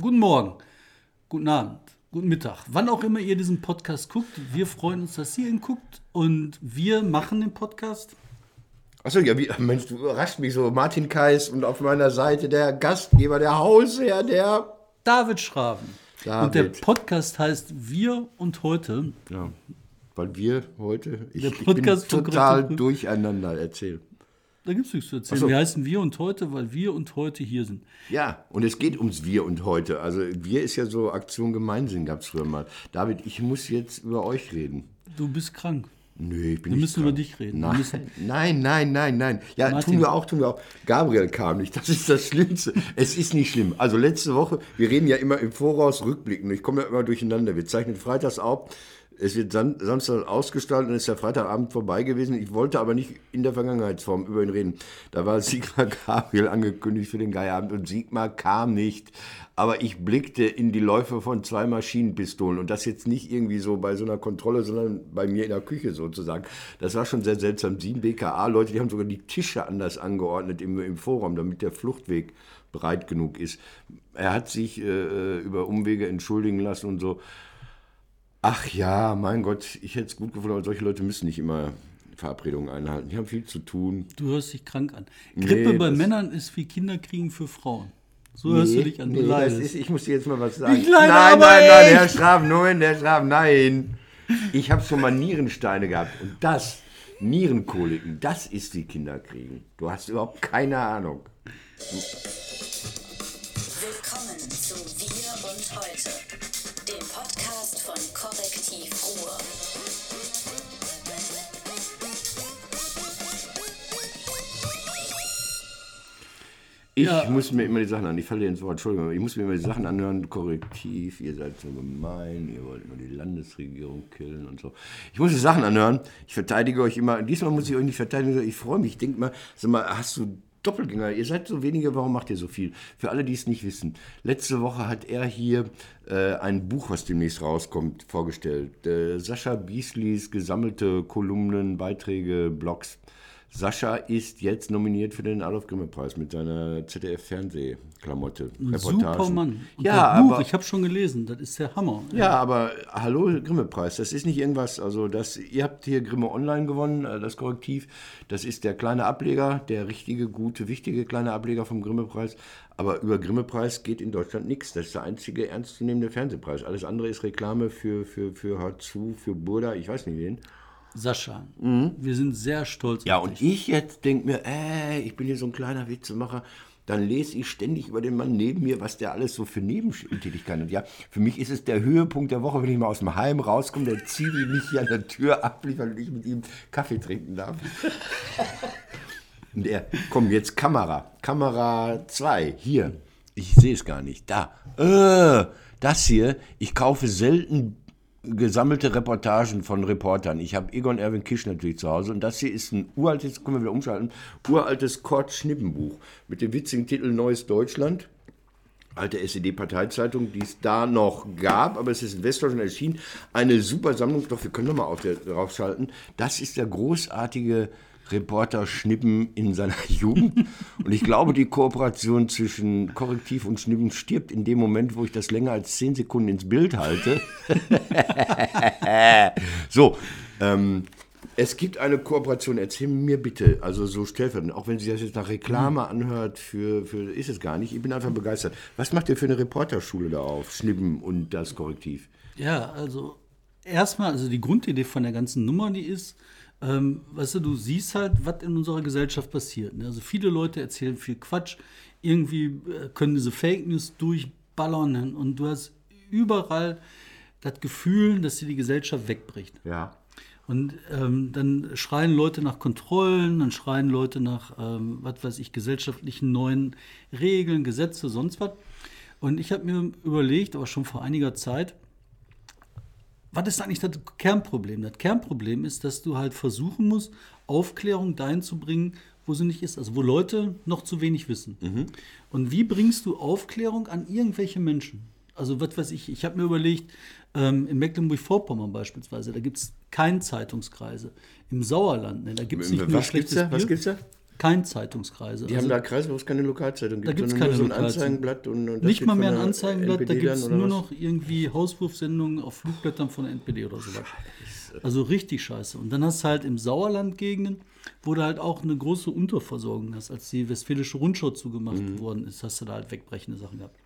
Guten Morgen, guten Abend, guten Mittag. Wann auch immer ihr diesen Podcast guckt, wir freuen uns, dass ihr ihn guckt und wir machen den Podcast. Achso, ja, wie, Mensch, du überrascht mich so. Martin Kais und auf meiner Seite der Gastgeber, der Hausherr, der. David Schraven. David. Und der Podcast heißt Wir und heute. Ja, weil wir heute. Ich, ich bin total durcheinander erzählt. Da gibt es nichts zu erzählen. So. Wir heißen Wir und heute, weil wir und heute hier sind. Ja, und es geht ums Wir und heute. Also, wir ist ja so Aktion Gemeinsinn, gab es früher mal. David, ich muss jetzt über euch reden. Du bist krank. Nö, ich bin Wir nicht müssen über krank. dich reden. Nein, nein, nein, nein, nein. Ja, Martin. tun wir auch, tun wir auch. Gabriel kam nicht, das ist das Schlimmste. Es ist nicht schlimm. Also letzte Woche, wir reden ja immer im Voraus rückblickend. Ich komme ja immer durcheinander. Wir zeichnen freitags auf. Es wird Sam Samstag ausgestrahlt und ist der Freitagabend vorbei gewesen. Ich wollte aber nicht in der Vergangenheitsform über ihn reden. Da war Sigmar Gabriel angekündigt für den Geierabend und Sigmar kam nicht. Aber ich blickte in die Läufe von zwei Maschinenpistolen und das jetzt nicht irgendwie so bei so einer Kontrolle, sondern bei mir in der Küche sozusagen. Das war schon sehr seltsam. Sieben BKA-Leute, die haben sogar die Tische anders angeordnet im, im Vorraum, damit der Fluchtweg breit genug ist. Er hat sich äh, über Umwege entschuldigen lassen und so. Ach ja, mein Gott, ich hätte es gut gefunden, aber solche Leute müssen nicht immer Verabredungen einhalten. Die haben viel zu tun. Du hörst dich krank an. Grippe Nee, bei Männern ist wie Kinderkriegen für Frauen. So hörst du dich an. Du nee, das ist, ich muss dir jetzt mal was sagen. Ich leide nein, aber nein, nein, echt. Herr Schraben, nein, Herr Schraben, nein. Ich habe schon mal Nierensteine gehabt und das, Nierenkoliken, das ist die Kinderkriegen. Du hast überhaupt keine Ahnung. Willkommen zu Wir und Heute, dem Podcast von Korrektiv Ruhr. Ich Ja. muss mir immer die Sachen an, ich falle dir ins Wort, Entschuldigung, ich muss mir immer die Sachen anhören, korrektiv, ihr seid so gemein, ihr wollt nur die Landesregierung killen und so. Ich muss die Sachen anhören, ich verteidige euch immer, diesmal muss ich euch nicht verteidigen, ich freue mich, ich denke mal, sag mal, hast du Doppelgänger, ihr seid so wenige, warum macht ihr so viel? Für alle, die es nicht wissen, letzte Woche hat er hier äh, ein Buch, was demnächst rauskommt, vorgestellt. Äh, Sascha Bieslis gesammelte Kolumnen, Beiträge, Blogs. Sascha ist jetzt nominiert für den Adolf Grimme Preis mit seiner ZDF-Fernsehklamotte. Ein super Mann. Und Ja, Buch, aber, ich habe schon gelesen, das ist der Hammer. ja, aber hallo Grimme Preis, das ist nicht irgendwas, also das, ihr habt hier Grimme Online gewonnen, äh, das Korrektiv, das ist der kleine Ableger, der richtige, gute, wichtige kleine Ableger vom Grimme Preis, aber über Grimme Preis geht in Deutschland nichts, das ist der einzige ernstzunehmende Fernsehpreis, alles andere ist Reklame für, für, für Hartzu, für Burda, ich weiß nicht wen. Sascha, wir sind sehr stolz Mhm. Ja, auf und dich. ich jetzt denke mir, ey, ich bin hier so ein kleiner Witzemacher. Dann lese ich ständig über den Mann neben mir, was der alles so für Nebentätigkeiten hat. Ja, für mich ist es der Höhepunkt der Woche, wenn ich mal aus dem Heim rauskomme, der zieht mich hier an der Tür ab, weil ich mit ihm Kaffee trinken darf. Und er, komm, jetzt Kamera. Kamera 2, hier. Ich sehe es gar nicht. Da. Äh, das hier, ich kaufe selten gesammelte Reportagen von Reportern. Ich habe Egon Erwin Kisch natürlich zu Hause und das hier ist ein uraltes, können wir wieder umschalten, uraltes Kurt-Schnippenbuch mit dem witzigen Titel Neues Deutschland. Alte SED-Parteizeitung, die es da noch gab, aber es ist in Westdeutschland erschienen. Eine super Sammlung, doch wir können nochmal draufschalten. Das ist der großartige Reporter Schnippen in seiner Jugend. Und ich glaube, die Kooperation zwischen Korrektiv und Schnippen stirbt in dem Moment, wo ich das länger als 10 Sekunden ins Bild halte. so, ähm, es gibt eine Kooperation, erzähl mir bitte, also so stellvertretend, auch wenn sich das jetzt nach Reklame anhört, für, für ist es gar nicht, ich bin einfach begeistert. Was macht ihr für eine Reporterschule da auf, Schnippen und das Korrektiv? Ja, also erstmal, also die Grundidee von der ganzen Nummer, die ist, ähm, weißt du, du siehst halt, was in unserer Gesellschaft passiert. Ne? Also viele Leute erzählen viel Quatsch, irgendwie äh, können diese Fake News durchballern und du hast überall das Gefühl, dass dir die Gesellschaft wegbricht. Ja. Und ähm, dann schreien Leute nach Kontrollen, dann schreien Leute nach, ähm, was weiß ich, gesellschaftlichen neuen Regeln, Gesetze, sonst was. Und ich habe mir überlegt, aber schon vor einiger Zeit, was ist eigentlich das Kernproblem? Das Kernproblem ist, dass du halt versuchen musst, Aufklärung dahin zu bringen, wo sie nicht ist, also wo Leute noch zu wenig wissen. Und wie bringst du Aufklärung an irgendwelche Menschen? Also was weiß ich, ich habe mir überlegt, ähm, in Mecklenburg-Vorpommern beispielsweise, da gibt es keine Zeitungskreise. Im Sauerland, ne, da gibt es nicht nur Was gibt's schlechtes da? Was gibt's da? Kein Zeitungskreise. Die haben da Kreise, wo es keine Lokalzeitung gibt, Da gibt's sondern keine so ein Lokalzeitung. Anzeigenblatt. Und, und nicht mal mehr ein Anzeigenblatt, da gibt es nur was? noch irgendwie Hauswurfsendungen auf Flugblättern von der NPD oder sowas. Also richtig scheiße. Und dann hast du halt im Sauerland Gegenden, wo du halt auch eine große Unterversorgung hast. Als die Westfälische Rundschau zugemacht Mhm. worden ist, hast du da halt wegbrechende Sachen gehabt.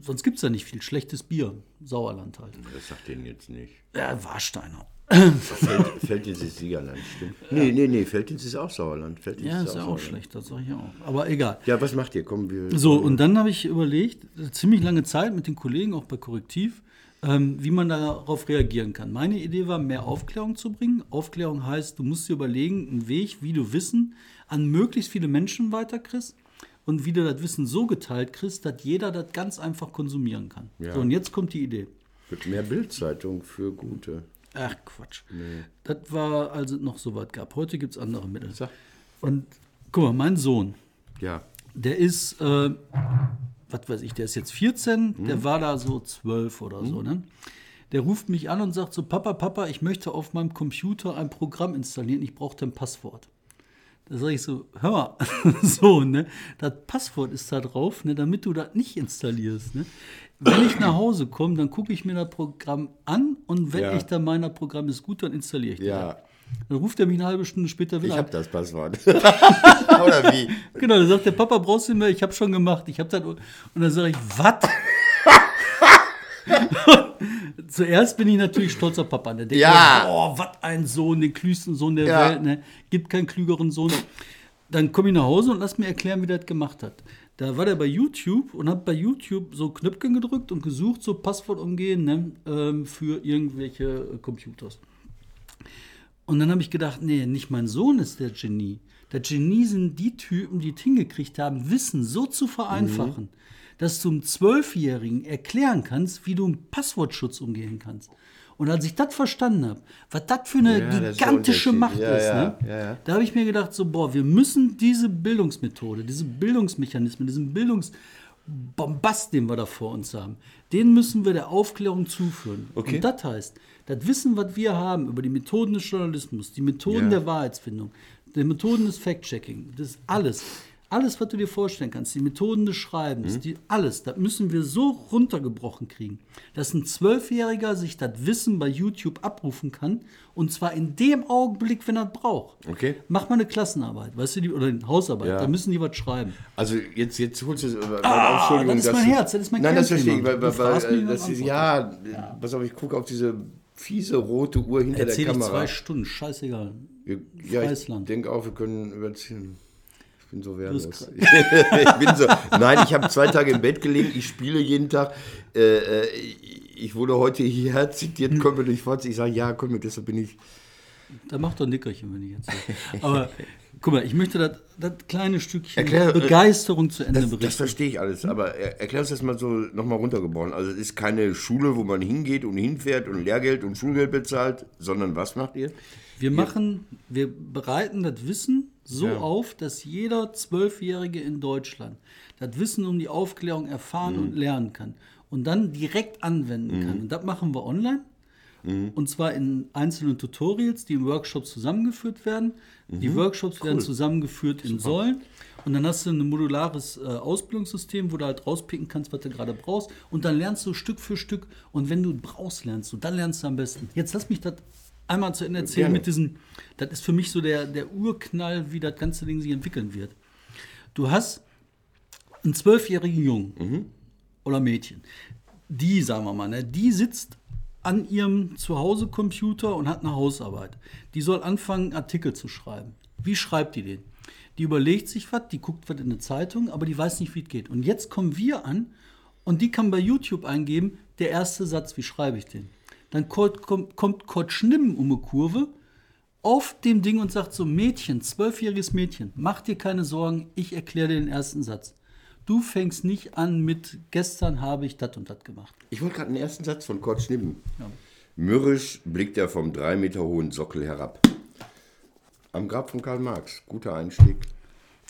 Sonst gibt es da nicht viel. Schlechtes Bier. Sauerland halt. Das sagt denen jetzt nicht. Ja, Warsteiner. Feld, ist Siegerland, stimmt. Nee, nee, nee, Felddienst ist auch Sauerland. Felddienst Ja, ist ja auch Sauerland. schlecht, das sage ich auch. Aber egal. Ja, was macht ihr? Kommen wir. So, und dann habe ich überlegt, ziemlich lange Zeit mit den Kollegen, auch bei Korrektiv, ähm, wie man darauf reagieren kann. Meine Idee war, mehr Aufklärung zu bringen. Aufklärung heißt, du musst dir überlegen, einen Weg, wie du Wissen an möglichst viele Menschen weiterkriegst und wie du das Wissen so geteilt kriegst, dass jeder das ganz einfach konsumieren kann. Ja. So, und jetzt kommt die Idee. Wird mehr Bildzeitung für gute. Ach Quatsch. Das war, als es noch so weit gab. Heute gibt es andere Mittel. Sag. Und guck mal, mein Sohn, Ja. der ist, äh, was weiß ich, der ist jetzt 14, der war da so 12 oder so, ne? Der ruft mich an und sagt so, Papa, Papa, ich möchte auf meinem Computer ein Programm installieren, ich brauche ein Passwort. Da sage ich so, hör mal, so, ne? Das Passwort ist da drauf, ne, damit du das nicht installierst. Ne? Wenn ich nach Hause komme, dann gucke ich mir das Programm an und wenn Ja. ich dann meiner Programm ist gut, dann installiere ich das. Ja. Dann ruft er mich eine halbe Stunde später Ich wieder habe an. das Passwort. Oder wie? Genau, dann sagt der Papa, brauchst du nicht mehr? Ich habe schon gemacht. Ich habe das und dann sage ich, was? Zuerst bin ich natürlich stolzer Papa. Der denkt, Ja. mir, boah, was ein Sohn, den klügsten Sohn der Ja. Welt. Ne? Gibt keinen klügeren Sohn. Dann komme ich nach Hause und lass mir erklären, wie der das gemacht hat. Da war der bei YouTube und hat bei YouTube so Knöpfchen gedrückt und gesucht, so Passwort umgehen ne? ähm, für irgendwelche äh, Computers. Und dann habe ich gedacht, nee, nicht mein Sohn ist der Genie. Der Genie sind die Typen, die es hingekriegt haben, Wissen so zu vereinfachen, dass du einem Zwölfjährigen erklären kannst, wie du mit Passwortschutz umgehen kannst. Und als ich das verstanden habe, was das für eine Ja, ist gigantische. Macht Ja, ist, ja, ne? ja, ja. da habe ich mir gedacht, so, boah, wir müssen diese Bildungsmethode, diese Bildungsmechanismen, diesen Bildungsbombast, den wir da vor uns haben, den müssen wir der Aufklärung zuführen. Okay. Und das heißt, das Wissen, was wir haben über die Methoden des Journalismus, die Methoden der Wahrheitsfindung, die Methoden des Fact-Checking, das ist alles. Alles, was du dir vorstellen kannst, die Methoden des Schreibens, die, alles, das müssen wir so runtergebrochen kriegen, dass ein Zwölfjähriger sich das Wissen bei YouTube abrufen kann und zwar in dem Augenblick, wenn er es braucht. Okay. Mach mal eine Klassenarbeit, weißt du, die, oder eine Hausarbeit, Ja. da müssen die was schreiben. Also jetzt, jetzt holst du es. äh, Ah, Entschuldigung, das ist mein Herz, das ist mein Nein, das verstehe ich. Weil, weil, weil, und das ist, ja, pass auf, ich gucke auf diese fiese rote Uhr hinter Erzähl der Kamera. zwei Stunden, scheißegal. Ja, ich denke auch, wir können überziehen. Ich bin so wehrlos. ich bin so. Nein, ich habe zwei Tage im Bett gelegen, ich spiele jeden Tag. Äh, äh, ich wurde heute hierher zitiert, kommt mir durch Fort. Ich sage, ja, komm, deshalb bin ich. Da macht doch ein Nickerchen, wenn ich jetzt sage. Aber guck mal, ich möchte das, das kleine Stückchen Erklär, äh, Begeisterung zu Ende Das, das berichten. verstehe ich alles, aber er- erklär uns das mal so nochmal runtergebrochen. Also es ist keine Schule, wo man hingeht und hinfährt und Lehrgeld und Schulgeld bezahlt, sondern was macht ihr? Wir machen, wir bereiten das Wissen so Ja. auf, dass jeder Zwölfjährige in Deutschland das Wissen um die Aufklärung erfahren Mhm. und lernen kann und dann direkt anwenden kann. Und das machen wir online. Mhm. Und zwar in einzelnen Tutorials, die in Workshops zusammengeführt werden. Die Mhm. Workshops werden zusammengeführt in Säulen. Und dann hast du ein modulares äh, Ausbildungssystem, wo du halt rauspicken kannst, was du gerade brauchst. Und dann lernst du Stück für Stück. Und wenn du brauchst, lernst du. Dann lernst du am besten. Jetzt lass mich das einmal zu Ende erzählen Gerne. mit diesem. Das ist für mich so der, der Urknall, wie das ganze Ding sich entwickeln wird. Du hast einen zwölfjährigen Jungen oder Mädchen. Die, sagen wir mal, ne, die sitzt an ihrem Zuhause-Computer und hat eine Hausarbeit. Die soll anfangen, Artikel zu schreiben. Wie schreibt die den? Die überlegt sich was, die guckt was in eine Zeitung, aber die weiß nicht, wie es geht. Und jetzt kommen wir an und die kann bei YouTube eingeben, der erste Satz, wie schreibe ich den? Dann kommt, kommt, Kurt Schnimm um eine Kurve auf dem Ding und sagt so, Mädchen, zwölfjähriges Mädchen, mach dir keine Sorgen, ich erkläre dir den ersten Satz. Du fängst nicht an mit, gestern habe ich das und das gemacht. Ich wollte gerade den ersten Satz von Kurt Schnippen. Mürrisch blickt er vom drei Meter hohen Sockel herab. Am Grab von Karl Marx. Guter Einstieg.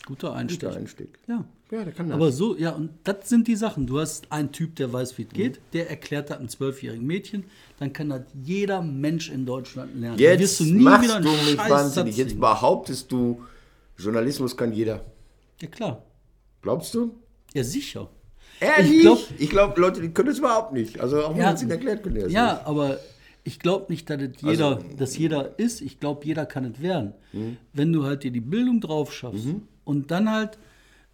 Guter Einstieg. Guter Einstieg. Ja. Ja, der kann das. Aber so, ja, und das sind die Sachen. Du hast einen Typ, der weiß, wie es geht, der erklärt das einem zwölfjährigen Mädchen, dann kann das jeder Mensch in Deutschland lernen. Jetzt wirst du nie machst du mich wahnsinnig. Jetzt behauptest du, Journalismus kann jeder. Ja, klar. Glaubst du? Ja, sicher. Ehrlich? Ich glaub- glaube, Leute, die können das überhaupt nicht. Also auch wenn Ja. man es ihnen erklärt, können die das Ja, nicht. aber ich glaube nicht, dass, es jeder, Also- dass jeder ist. Ich glaube, jeder kann es werden. Mhm. Wenn du halt dir die Bildung drauf schaffst und dann halt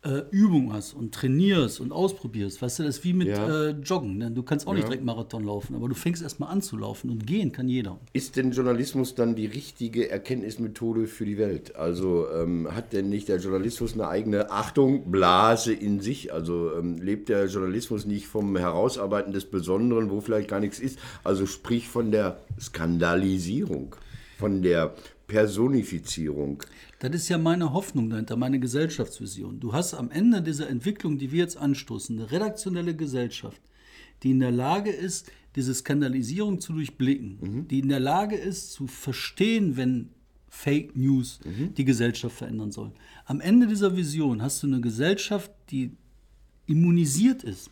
äh, Übung hast und trainierst und ausprobierst. Weißt du, das ist wie mit Ja. äh, Joggen. Ne? Du kannst auch nicht direkt Marathon laufen, aber du fängst erstmal an zu laufen und gehen kann jeder. Ist denn Journalismus dann die richtige Erkenntnismethode für die Welt? Also ähm, hat denn nicht der Journalismus eine eigene Achtung, Blase in sich? Also ähm, lebt der Journalismus nicht vom Herausarbeiten des Besonderen, wo vielleicht gar nichts ist? Also sprich von der Skandalisierung, von der Personifizierung. Das ist ja meine Hoffnung dahinter, meine Gesellschaftsvision. Du hast am Ende dieser Entwicklung, die wir jetzt anstoßen, eine redaktionelle Gesellschaft, die in der Lage ist, diese Skandalisierung zu durchblicken, die in der Lage ist, zu verstehen, wenn Fake News die Gesellschaft verändern soll. Am Ende dieser Vision hast du eine Gesellschaft, die immunisiert ist.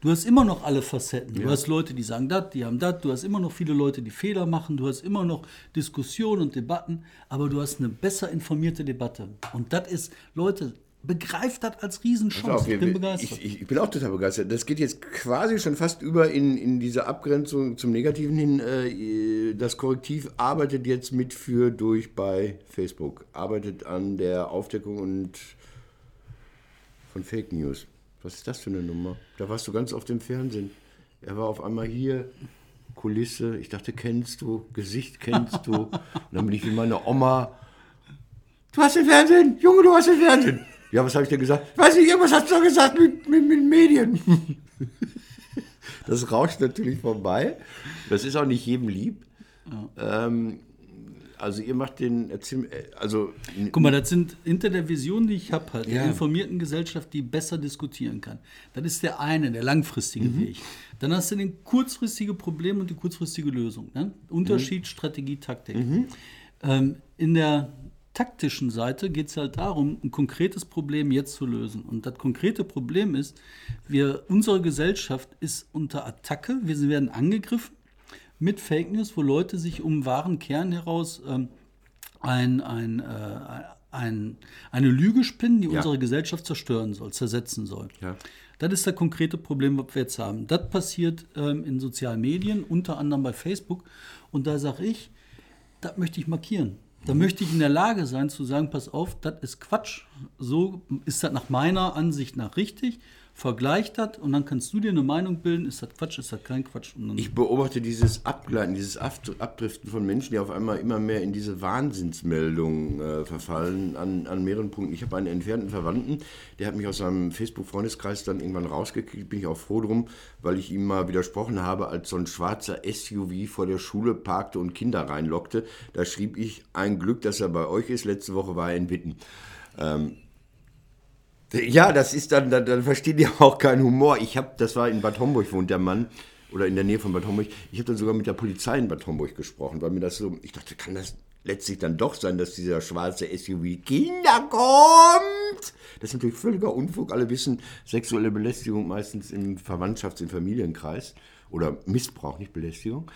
Du hast immer noch alle Facetten. Du hast Leute, die sagen das, die haben das. Du hast immer noch viele Leute, die Fehler machen. Du hast immer noch Diskussionen und Debatten. Aber du hast eine besser informierte Debatte. Und das ist, Leute, begreift das als Riesenchance. auf, ich bin begeistert. Ich, ich, ich bin auch total begeistert. Das geht jetzt quasi schon fast über in, in diese Abgrenzung zum Negativen hin. Äh, Das Korrektiv arbeitet jetzt mit für durch bei Facebook, arbeitet an der Aufdeckung und von Fake News. Was ist das für eine Nummer? Da warst du ganz oft im Fernsehen. Er war auf einmal hier, Kulisse. Ich dachte, kennst du, Gesicht kennst du. Und dann bin ich wie meine Oma. Du hast den Fernsehen, Junge, du hast den Fernsehen. Ja, was habe ich dir gesagt? Ich weiß nicht, irgendwas hast du doch gesagt mit, mit, mit Medien. Das rauscht natürlich vorbei. Das ist auch nicht jedem lieb. Ähm, also ihr macht den, erzähl, äh, also Guck mal, das sind hinter der Vision, die ich habe, halt, Ja. der informierten Gesellschaft, die besser diskutieren kann. Das ist der eine, der langfristige Mhm. Weg. Dann hast du den kurzfristige Problem und die kurzfristige Lösung. Ne? Unterschied, Strategie, Taktik. Mhm. Ähm, in der taktischen Seite geht es halt darum, ein konkretes Problem jetzt zu lösen. Und das konkrete Problem ist, wir, unsere Gesellschaft ist unter Attacke, wir werden angegriffen mit Fake News, wo Leute sich um wahren Kern heraus ähm, ein, ein, äh, ein, eine Lüge spinnen, die Ja. unsere Gesellschaft zerstören soll, zersetzen soll. Ja. Das ist das konkrete Problem, was wir jetzt haben. Das passiert ähm, in sozialen Medien, unter anderem bei Facebook. Und da sage ich, das möchte ich markieren. Da möchte ich in der Lage sein zu sagen, pass auf, das ist Quatsch. So ist das nach meiner Ansicht nach richtig. Vergleich das und dann kannst du dir eine Meinung bilden, ist das Quatsch, ist das kein Quatsch. Ich beobachte dieses Abgleiten, dieses Ab- Abdriften von Menschen, die auf einmal immer mehr in diese Wahnsinnsmeldungen äh, verfallen an, an mehreren Punkten. Ich habe einen entfernten Verwandten, der hat mich aus seinem Facebook-Freundeskreis dann irgendwann rausgekriegt, bin ich auch froh drum, weil ich ihm mal widersprochen habe, als so ein schwarzer SUV vor der Schule parkte und Kinder reinlockte. Da schrieb ich, ein Glück, dass er bei euch ist. Letzte Woche war er in Witten. Ähm, ja, das ist dann, dann, dann verstehen die auch keinen Humor. Ich habe, das war in Bad Homburg wohnt der Mann oder in der Nähe von Bad Homburg. Ich habe dann sogar mit der Polizei in Bad Homburg gesprochen, weil mir das so, ich dachte, kann das letztlich dann doch sein, dass dieser schwarze SUV Kinder kommt? Das ist natürlich völliger Unfug. Alle wissen, sexuelle Belästigung meistens im Verwandtschafts-, im Familienkreis oder Missbrauch, nicht Belästigung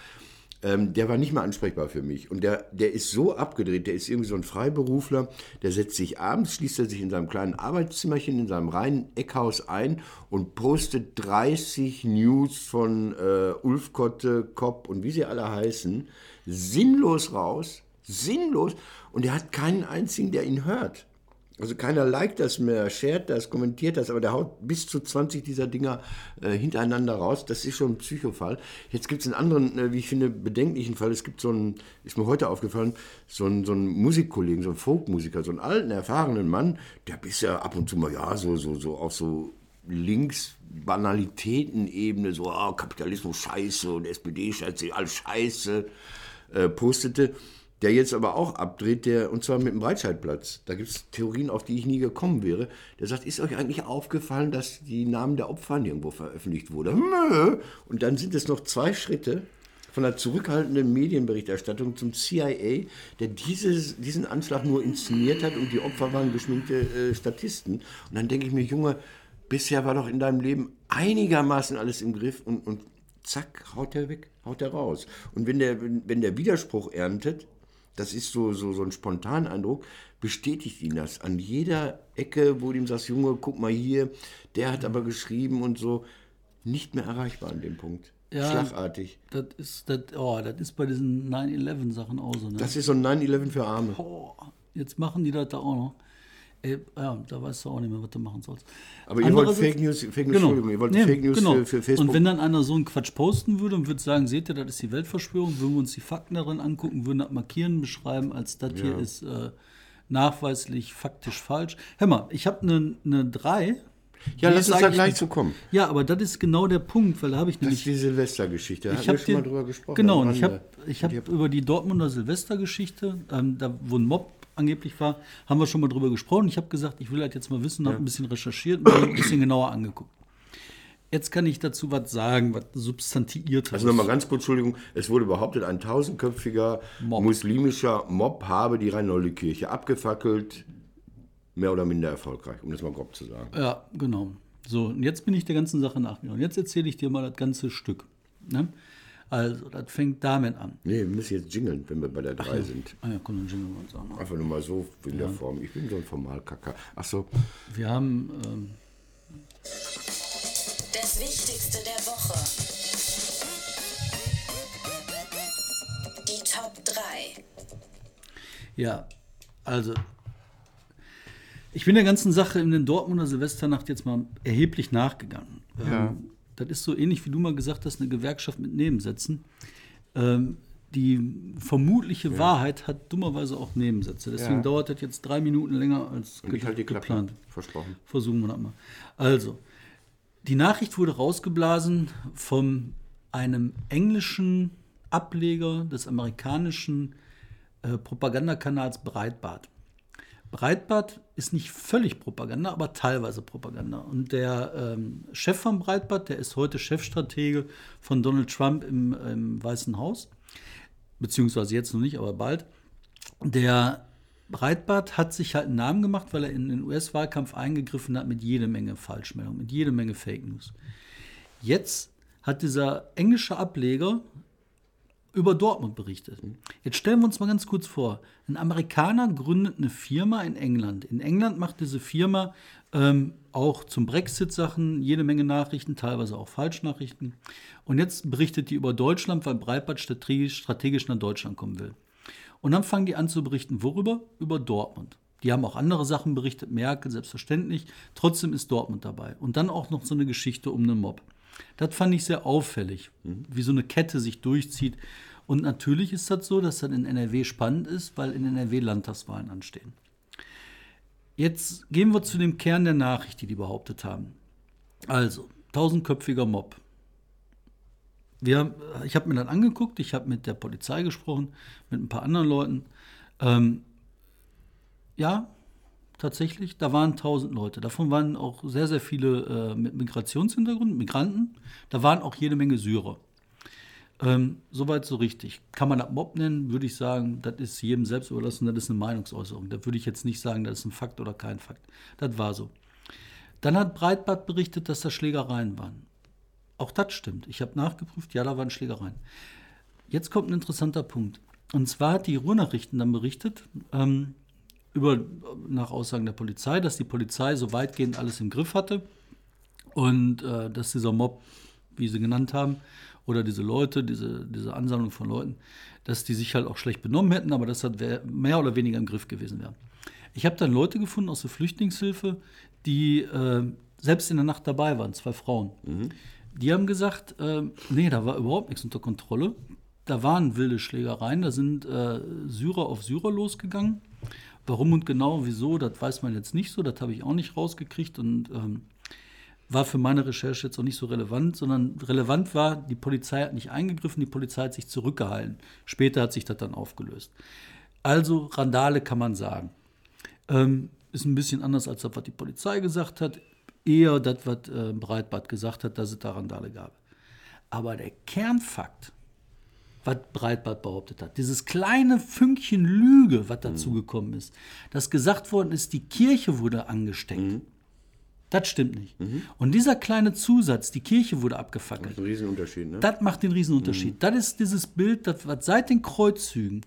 ähm, der war nicht mehr ansprechbar für mich. Und der, der ist so abgedreht, der ist irgendwie so ein Freiberufler, der setzt sich abends, schließt er sich in seinem kleinen Arbeitszimmerchen, in seinem reinen Eckhaus ein und postet 30 News von äh, Ulf Kopp und wie sie alle heißen, sinnlos raus, sinnlos. Und er hat keinen einzigen, der ihn hört. Also keiner liked das mehr, shared das, kommentiert das, aber der haut bis zu 20 dieser Dinger äh, hintereinander raus. Das ist schon ein Psychofall. Jetzt gibt es einen anderen, äh, wie ich finde, bedenklichen Fall. Es gibt so einen, ist mir heute aufgefallen, so einen, so einen Musikkollegen, so einen Folkmusiker, so einen alten, erfahrenen Mann, der bisher ab und zu mal, ja, so, so, so auf so links Banalitäten-Ebene, so ah, Kapitalismus scheiße und SPD scheiße, alles scheiße, äh, postete der jetzt aber auch abdreht, der, und zwar mit dem Breitscheidplatz. Da gibt es Theorien, auf die ich nie gekommen wäre. Der sagt, ist euch eigentlich aufgefallen, dass die Namen der Opfer nirgendwo veröffentlicht wurden? Nö. Und dann sind es noch zwei Schritte von der zurückhaltenden Medienberichterstattung zum CIA, der dieses, diesen Anschlag nur inszeniert hat und die Opfer waren geschminkte äh, Statisten. Und dann denke ich mir, Junge, bisher war doch in deinem Leben einigermaßen alles im Griff und, und zack, haut er weg, haut er raus. Und wenn der, wenn der Widerspruch erntet, das ist so, so, so ein Spontaneindruck, bestätigt ihn das. An jeder Ecke, wo du ihm sagst, Junge, guck mal hier, der hat aber geschrieben und so, nicht mehr erreichbar an dem Punkt. Ja. Schlagartig. Das ist, das, oh, das ist bei diesen 9-11-Sachen auch so. Ne? Das ist so ein 9-11 für Arme. oh, jetzt machen die das da auch noch. Ey, ja, da weißt du auch nicht mehr, was du machen sollst. Aber ihr wollt Fake News, Fake News, Genau. Ihr wollt Nee, Fake News genau. für, Facebook. Und wenn dann einer so einen Quatsch posten würde und würde sagen, seht ihr, das ist die Weltverschwörung, würden wir uns die Fakten darin angucken, würden das markieren, beschreiben, als das hier ist äh, nachweislich faktisch falsch. Hör mal, ich habe eine ne 3. ja, Die lass uns da gleich zu kommen. Ja, aber das ist genau der Punkt, weil da habe ich Das ist nämlich die Silvestergeschichte. Da ich hatten wir habe schon mal drüber gesprochen. Genau, und ich habe ich hab über die Dortmunder Silvestergeschichte, ähm, da wo ein Mob angeblich war, haben wir schon mal drüber gesprochen. Ich habe gesagt, ich will halt jetzt mal wissen, habe ein bisschen recherchiert und mir ein bisschen genauer angeguckt. Jetzt kann ich dazu was sagen, was substantiiert Also nochmal ganz kurz, Entschuldigung, es wurde behauptet, ein tausendköpfiger Mob. muslimischer Mob habe die Rhein-Nolle-Kirche abgefackelt, mehr oder minder erfolgreich, um das mal grob zu sagen. Ja, genau. So, und jetzt bin ich der ganzen Sache nachgegangen. Jetzt erzähle ich dir mal das ganze Stück. Ne? Also, das fängt damit an. Nee, wir müssen jetzt jingeln, wenn wir bei der 3 sind. Ah ja, komm, dann jingeln wir uns auch noch. Einfach nur mal so in der Form. Ich bin so ein Formalkacker. Ach so, Wir haben ähm, Das Wichtigste der Woche. Die Top 3. Ja, also ich bin der ganzen Sache in den Dortmunder Silvesternacht jetzt mal erheblich nachgegangen. Ja. Ähm, das ist so ähnlich, wie du mal gesagt hast, eine Gewerkschaft mit Nebensätzen. Ähm, die vermutliche Wahrheit hat dummerweise auch Nebensätze. Deswegen Ja. dauert das jetzt drei Minuten länger als die Klappe. geplant. Versprochen. Versuchen wir das mal. Also, die Nachricht wurde rausgeblasen von einem englischen Ableger des amerikanischen äh, Propagandakanals Breitbart. Breitbart ist nicht völlig Propaganda, aber teilweise Propaganda. Und der ähm, Chef von Breitbart, der ist heute Chefstratege von Donald Trump im, im Weißen Haus, beziehungsweise jetzt noch nicht, aber bald. Der Breitbart hat sich halt einen Namen gemacht, weil er in den US-Wahlkampf eingegriffen hat mit jede Menge Falschmeldungen, mit jede Menge Fake News. Jetzt hat dieser englische Ableger über Dortmund berichtet. Jetzt stellen wir uns mal ganz kurz vor. Ein Amerikaner gründet eine Firma in England. In England macht diese Firma ähm, auch zum Brexit Sachen, jede Menge Nachrichten, teilweise auch Falschnachrichten. Und jetzt berichtet die über Deutschland, weil Breitbart strategisch, strategisch nach Deutschland kommen will. Und dann fangen die an zu berichten, worüber? Über Dortmund. Die haben auch andere Sachen berichtet, Merkel, selbstverständlich. Trotzdem ist Dortmund dabei. Und dann auch noch so eine Geschichte um einen Mob. Das fand ich sehr auffällig, wie so eine Kette sich durchzieht. Und natürlich ist das so, dass das in NRW spannend ist, weil in NRW Landtagswahlen anstehen. Jetzt gehen wir zu dem Kern der Nachricht, die die behauptet haben. Also, tausendköpfiger Mob. Wir, ich habe mir das angeguckt, ich habe mit der Polizei gesprochen, mit ein paar anderen Leuten. Ähm, ja, tatsächlich, da waren 1000 Leute. Davon waren auch sehr, sehr viele äh, mit Migrationshintergrund, Migranten. Da waren auch jede Menge Syrer. Ähm, soweit so richtig. Kann man das Mob nennen, würde ich sagen, das ist jedem selbst überlassen, das ist eine Meinungsäußerung. Da würde ich jetzt nicht sagen, das ist ein Fakt oder kein Fakt. Das war so. Dann hat Breitbart berichtet, dass da Schlägereien waren. Auch das stimmt. Ich habe nachgeprüft, ja, da waren Schlägereien. Jetzt kommt ein interessanter Punkt. Und zwar hat die Ruhrnachrichten dann berichtet, ähm, über, nach Aussagen der Polizei, dass die Polizei so weitgehend alles im Griff hatte und äh, dass dieser Mob, wie sie genannt haben, oder diese Leute, diese, diese Ansammlung von Leuten, dass die sich halt auch schlecht benommen hätten, aber das wär- mehr oder weniger im Griff gewesen wäre. Ich habe dann Leute gefunden aus der Flüchtlingshilfe, die äh, selbst in der Nacht dabei waren, zwei Frauen. Die haben gesagt, äh, nee, da war überhaupt nichts unter Kontrolle. Da waren wilde Schlägereien, da sind äh, Syrer auf Syrer losgegangen. Warum und genau, wieso, das weiß man jetzt nicht so, das habe ich auch nicht rausgekriegt und ähm, war für meine Recherche jetzt auch nicht so relevant, sondern relevant war, die Polizei hat nicht eingegriffen, die Polizei hat sich zurückgehalten. Später hat sich das dann aufgelöst. Also Randale kann man sagen. Ähm, ist ein bisschen anders als das, was die Polizei gesagt hat. Eher das, was äh, Breitbart gesagt hat, dass es da Randale gab. Aber der Kernfakt, was Breitbart behauptet hat, dieses kleine Fünkchen Lüge, was dazugekommen ist, dass gesagt worden ist, die Kirche wurde angesteckt. Das stimmt nicht. Und dieser kleine Zusatz, die Kirche wurde abgefackelt, Das ist ein Riesenunterschied, ne? das macht den Riesenunterschied. Das ist dieses Bild, das was seit den Kreuzzügen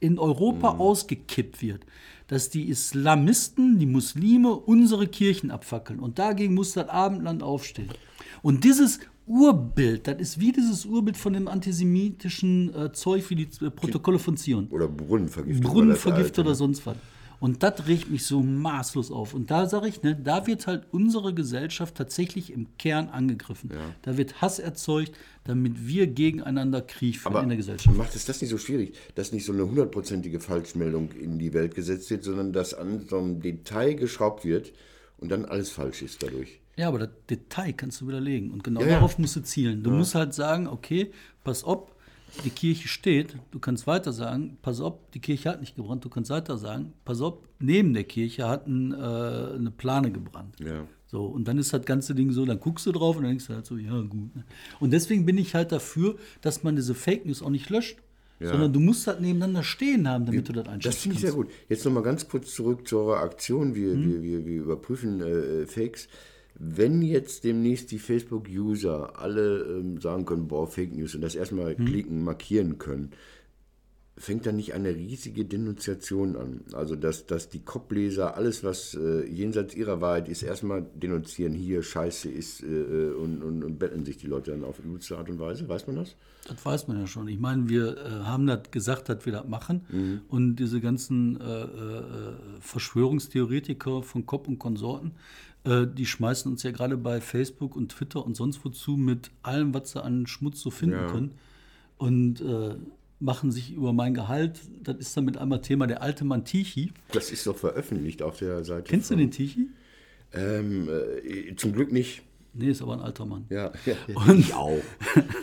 in Europa ausgekippt wird, dass die Islamisten, die Muslime unsere Kirchen abfackeln. Und dagegen muss das Abendland aufstehen. Und dieses Urbild, das ist wie dieses Urbild von dem antisemitischen äh, Zeug wie die äh, Protokolle von Zion. Oder Brunnenvergiftung. alte, oder ne? sonst was. Und das regt mich so maßlos auf. Und da sage ich, ne, da wird halt unsere Gesellschaft tatsächlich im Kern angegriffen. Da wird Hass erzeugt, damit wir gegeneinander Krieg führen in der Gesellschaft. macht es das nicht so schwierig, dass nicht so eine hundertprozentige Falschmeldung in die Welt gesetzt wird, sondern dass an so einem Detail geschraubt wird und dann alles falsch ist dadurch? Ja, aber das Detail kannst du widerlegen. Und genau Ja, ja. darauf musst du zielen. Du musst halt sagen, okay, pass auf, die Kirche steht. Du kannst weiter sagen, pass auf, die Kirche hat nicht gebrannt. Du kannst weiter sagen, pass auf, neben der Kirche hat ein, äh, eine Plane gebrannt. Ja. So, und dann ist das ganze Ding so, dann guckst du drauf und dann denkst du halt so, ja, gut. Ne? Und deswegen bin ich halt dafür, dass man diese Fake News auch nicht löscht. Sondern du musst halt nebeneinander stehen haben, damit du das einschätzen Das finde ich sehr kannst. gut. Jetzt nochmal ganz kurz zurück zu eurer Aktion. Wir, Mhm. wir, wir, wir überprüfen äh, Fakes. Wenn jetzt demnächst die Facebook-User alle ähm, sagen können, boah, Fake News und das erstmal Mhm. klicken, markieren können, fängt dann nicht eine riesige Denunziation an. Also, dass, dass die Kopfleser alles, was äh, jenseits ihrer Wahrheit ist, erstmal denunzieren, hier Scheiße ist äh, und, und, und betteln sich die Leute dann auf übelste Art und Weise. Weiß man das? Das weiß man ja schon. Ich meine, wir äh, haben das gesagt, dass wir das machen. Mhm. Und diese ganzen äh, äh, Verschwörungstheoretiker von Kopp und Konsorten, äh, die schmeißen uns ja gerade bei Facebook und Twitter und sonst wozu mit allem, was sie an Schmutz so finden Ja. können. Und äh, machen sich über mein Gehalt. Das ist dann mit einmal Thema der alte Mann Tichy. Das ist doch veröffentlicht auf der Seite. Kennst du den Tichy? Ähm, äh, zum Glück nicht. Nee, ist aber ein alter Mann. Ja, und ich auch.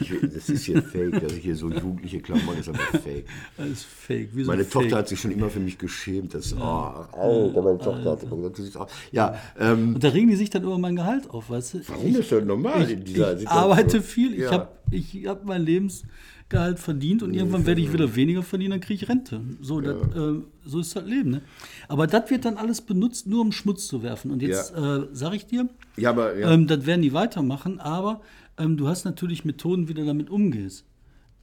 Ich, das ist hier fake. Also hier so jugendliche Klamotten ist einfach fake. Das ist fake. Wie so Meine fake. Tochter hat sich schon immer für mich geschämt. Das, oh, Alter, meine Tochter hat immer gesagt, du siehst aus. Ja, ähm, Und da regen die sich dann über mein Gehalt auf, weißt du? warum ist das normal in dieser ich Situation? arbeite viel, ich Ja. habe ich hab mein Lebensgehalt verdient und irgendwann werde ich wieder weniger verdienen, dann kriege ich Rente. So, das, äh, so ist das Leben. Ne? Aber das wird dann alles benutzt, nur um Schmutz zu werfen. Und jetzt äh, sage ich dir, Ja, aber ja. ähm, das werden die weitermachen, aber ähm, du hast natürlich Methoden, wie du damit umgehst.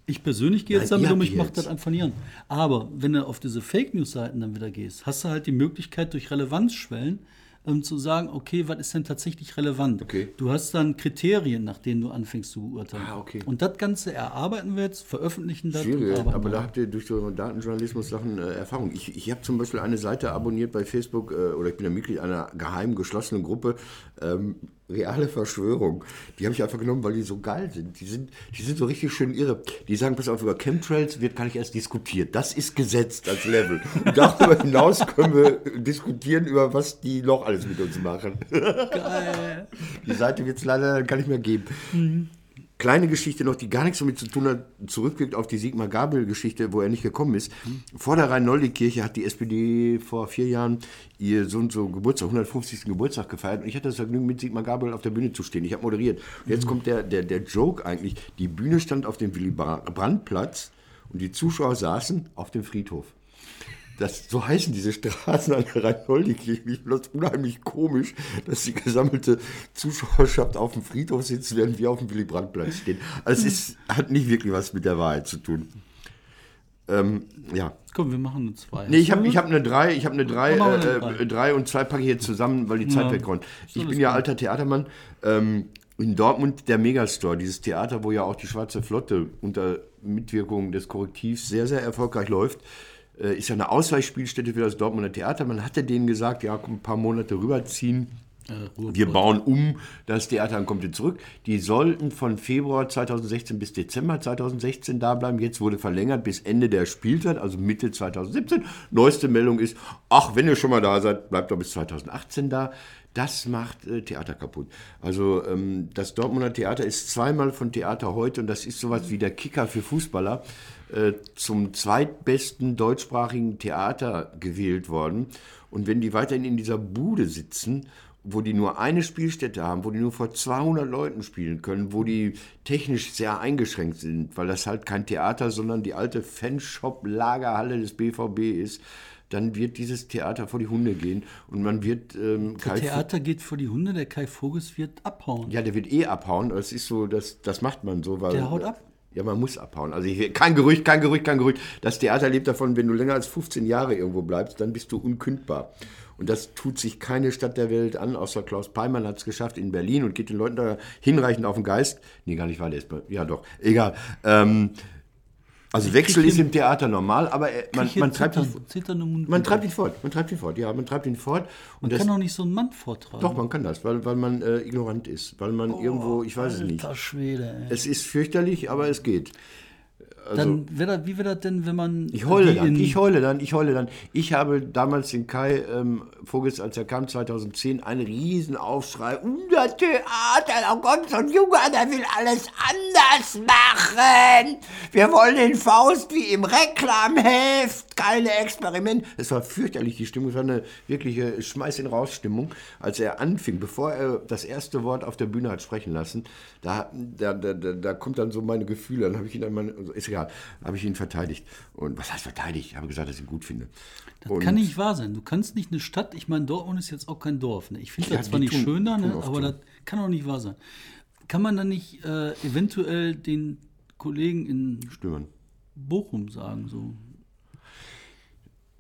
Ich persönlich gehe jetzt Nein, damit um, ich mache das einfach nie an. Aber wenn du auf diese Fake News-Seiten dann wieder gehst, hast du halt die Möglichkeit, durch Relevanzschwellen ähm, zu sagen, okay, was ist denn tatsächlich relevant? Okay. Du hast dann Kriterien, nach denen du anfängst zu beurteilen. Ah, okay. Und das Ganze erarbeiten wir jetzt, veröffentlichen das Schwierig, aber da habt ihr durch so Datenjournalismus-Sachen äh, Erfahrung. Ich, ich habe zum Beispiel eine Seite abonniert bei Facebook äh, oder ich bin ja Mitglied einer geheimen geschlossenen Gruppe. Ähm, Reale Verschwörung. Die habe ich einfach genommen, weil die so geil sind. Die sind, die sind so richtig schön irre. Die sagen, pass auf, über Chemtrails wird gar nicht erst diskutiert. Das ist gesetzt als Level. Und darüber hinaus können wir diskutieren, über was die noch alles mit uns machen. Geil. Die Seite wird es leider gar nicht mehr geben. Kleine Geschichte noch, die gar nichts damit zu tun hat, zurückwirkt auf die Sigmar Gabel-Geschichte, wo er nicht gekommen ist. Vor der Rhein-Nolde-Kirche hat die SPD vor vier Jahren ihr so und so Geburtstag, 150. Geburtstag gefeiert. Und ich hatte das Vergnügen, mit Sigmar Gabel auf der Bühne zu stehen. Ich habe moderiert. Und jetzt kommt der, der, der Joke eigentlich. Die Bühne stand auf dem Willy-Brandt-Platz und die Zuschauer saßen auf dem Friedhof. Das, so heißen diese Straßen an der Rhein-Nolde-Kirche. Ich finde das unheimlich komisch, dass die gesammelte Zuschauerschaft auf dem Friedhof sitzt, während wir auf dem Willy-Brandt-Platz stehen. Also es ist, hat nicht wirklich was mit der Wahrheit zu tun. Ähm, ja. Komm, wir machen nur zwei. Nee, ich habe ich hab eine 3, ich habe eine 3, Dann machen wir eine äh, drei. drei und zwei packe ich jetzt zusammen, weil die Zeit Ja. wegräumt. Ich bin ja alter Theatermann. Ähm, in Dortmund der Megastore, dieses Theater, wo ja auch die Schwarze Flotte unter Mitwirkung des Korrektivs sehr, sehr erfolgreich läuft, ist ja eine Ausweichspielstätte für das Dortmunder Theater. Man hatte denen gesagt, ja, komm, ein paar Monate rüberziehen. Äh, Wir bauen um das Theater und kommt ihr zurück. Die sollten von Februar 2016 bis Dezember 2016 da bleiben. Jetzt wurde verlängert bis Ende der Spielzeit, also Mitte 2017. Neueste Meldung ist, ach, wenn ihr schon mal da seid, bleibt doch bis 2018 da. Das macht äh, Theater kaputt. Also ähm, das Dortmunder Theater ist zweimal von Theater heute und das ist sowas wie der Kicker für Fußballer äh, zum zweitbesten deutschsprachigen Theater gewählt worden. Und wenn die weiterhin in dieser Bude sitzen, wo die nur eine Spielstätte haben, wo die nur vor 200 Leuten spielen können, wo die technisch sehr eingeschränkt sind, weil das halt kein Theater, sondern die alte Fanshop-Lagerhalle des BVB ist, dann wird dieses Theater vor die Hunde gehen und man wird ähm, Der Kai Theater geht vor die Hunde, der Kai Voges wird abhauen. ja, der wird eh abhauen. Das ist so, das, das macht man so, weil. Der haut ab. Ja, man muss abhauen. Also ich, kein Gerücht, kein Gerücht, kein Gerücht. Das Theater lebt davon, wenn du länger als 15 Jahre irgendwo bleibst, dann bist du unkündbar. Und das tut sich keine Stadt der Welt an, außer Klaus Peimann hat es geschafft in Berlin und geht den Leuten da hinreichend auf den Geist. Nee, gar nicht, weil der ist, ja doch, egal. Ähm, also Wechsel ist im Theater normal, aber äh, man, man, treibt ihn, Zittern, Zittern im Mund. man treibt ihn fort. Man treibt ihn fort, ja, man treibt ihn fort. Und Man das, kann doch nicht so einen Mann vortragen. doch, man kann das, weil, weil man äh, ignorant ist, weil man irgendwo, ich weiß es nicht. Alter Schwede, ey. Es ist fürchterlich, aber es geht. Dann wär das, wie wäre das denn, wenn man. Also Ich heule dann, in- ich heule dann, ich heule dann. Ich habe damals den Kai ähm, Vogels, als er kam 2010, einen riesen Aufschrei. Unser Theater, da kommt so ein Junge, der will alles anders machen. Wir wollen den Faust wie im Reklamheft, keine Experimente. Es war fürchterlich, die Stimmung. Es war eine wirkliche Schmeiß ihn raus Stimmung, als er anfing, bevor er das erste Wort auf der Bühne hat sprechen lassen. Da, da, da, da, kommt dann so meine Gefühle. Dann habe ich ihn dann meine, ist egal, habe ich ihn verteidigt. Und was heißt verteidigt? Ich habe gesagt, dass ich ihn gut finde. Das kann nicht wahr sein. Du kannst nicht eine Stadt, ich meine, Dortmund ist jetzt auch kein Dorf. Ne? Ich finde Ja, das zwar nicht tun- schön da, tun ne? aber so. das kann doch nicht wahr sein. Kann man dann nicht äh, eventuell den Kollegen in Stimmen. Bochum sagen, so?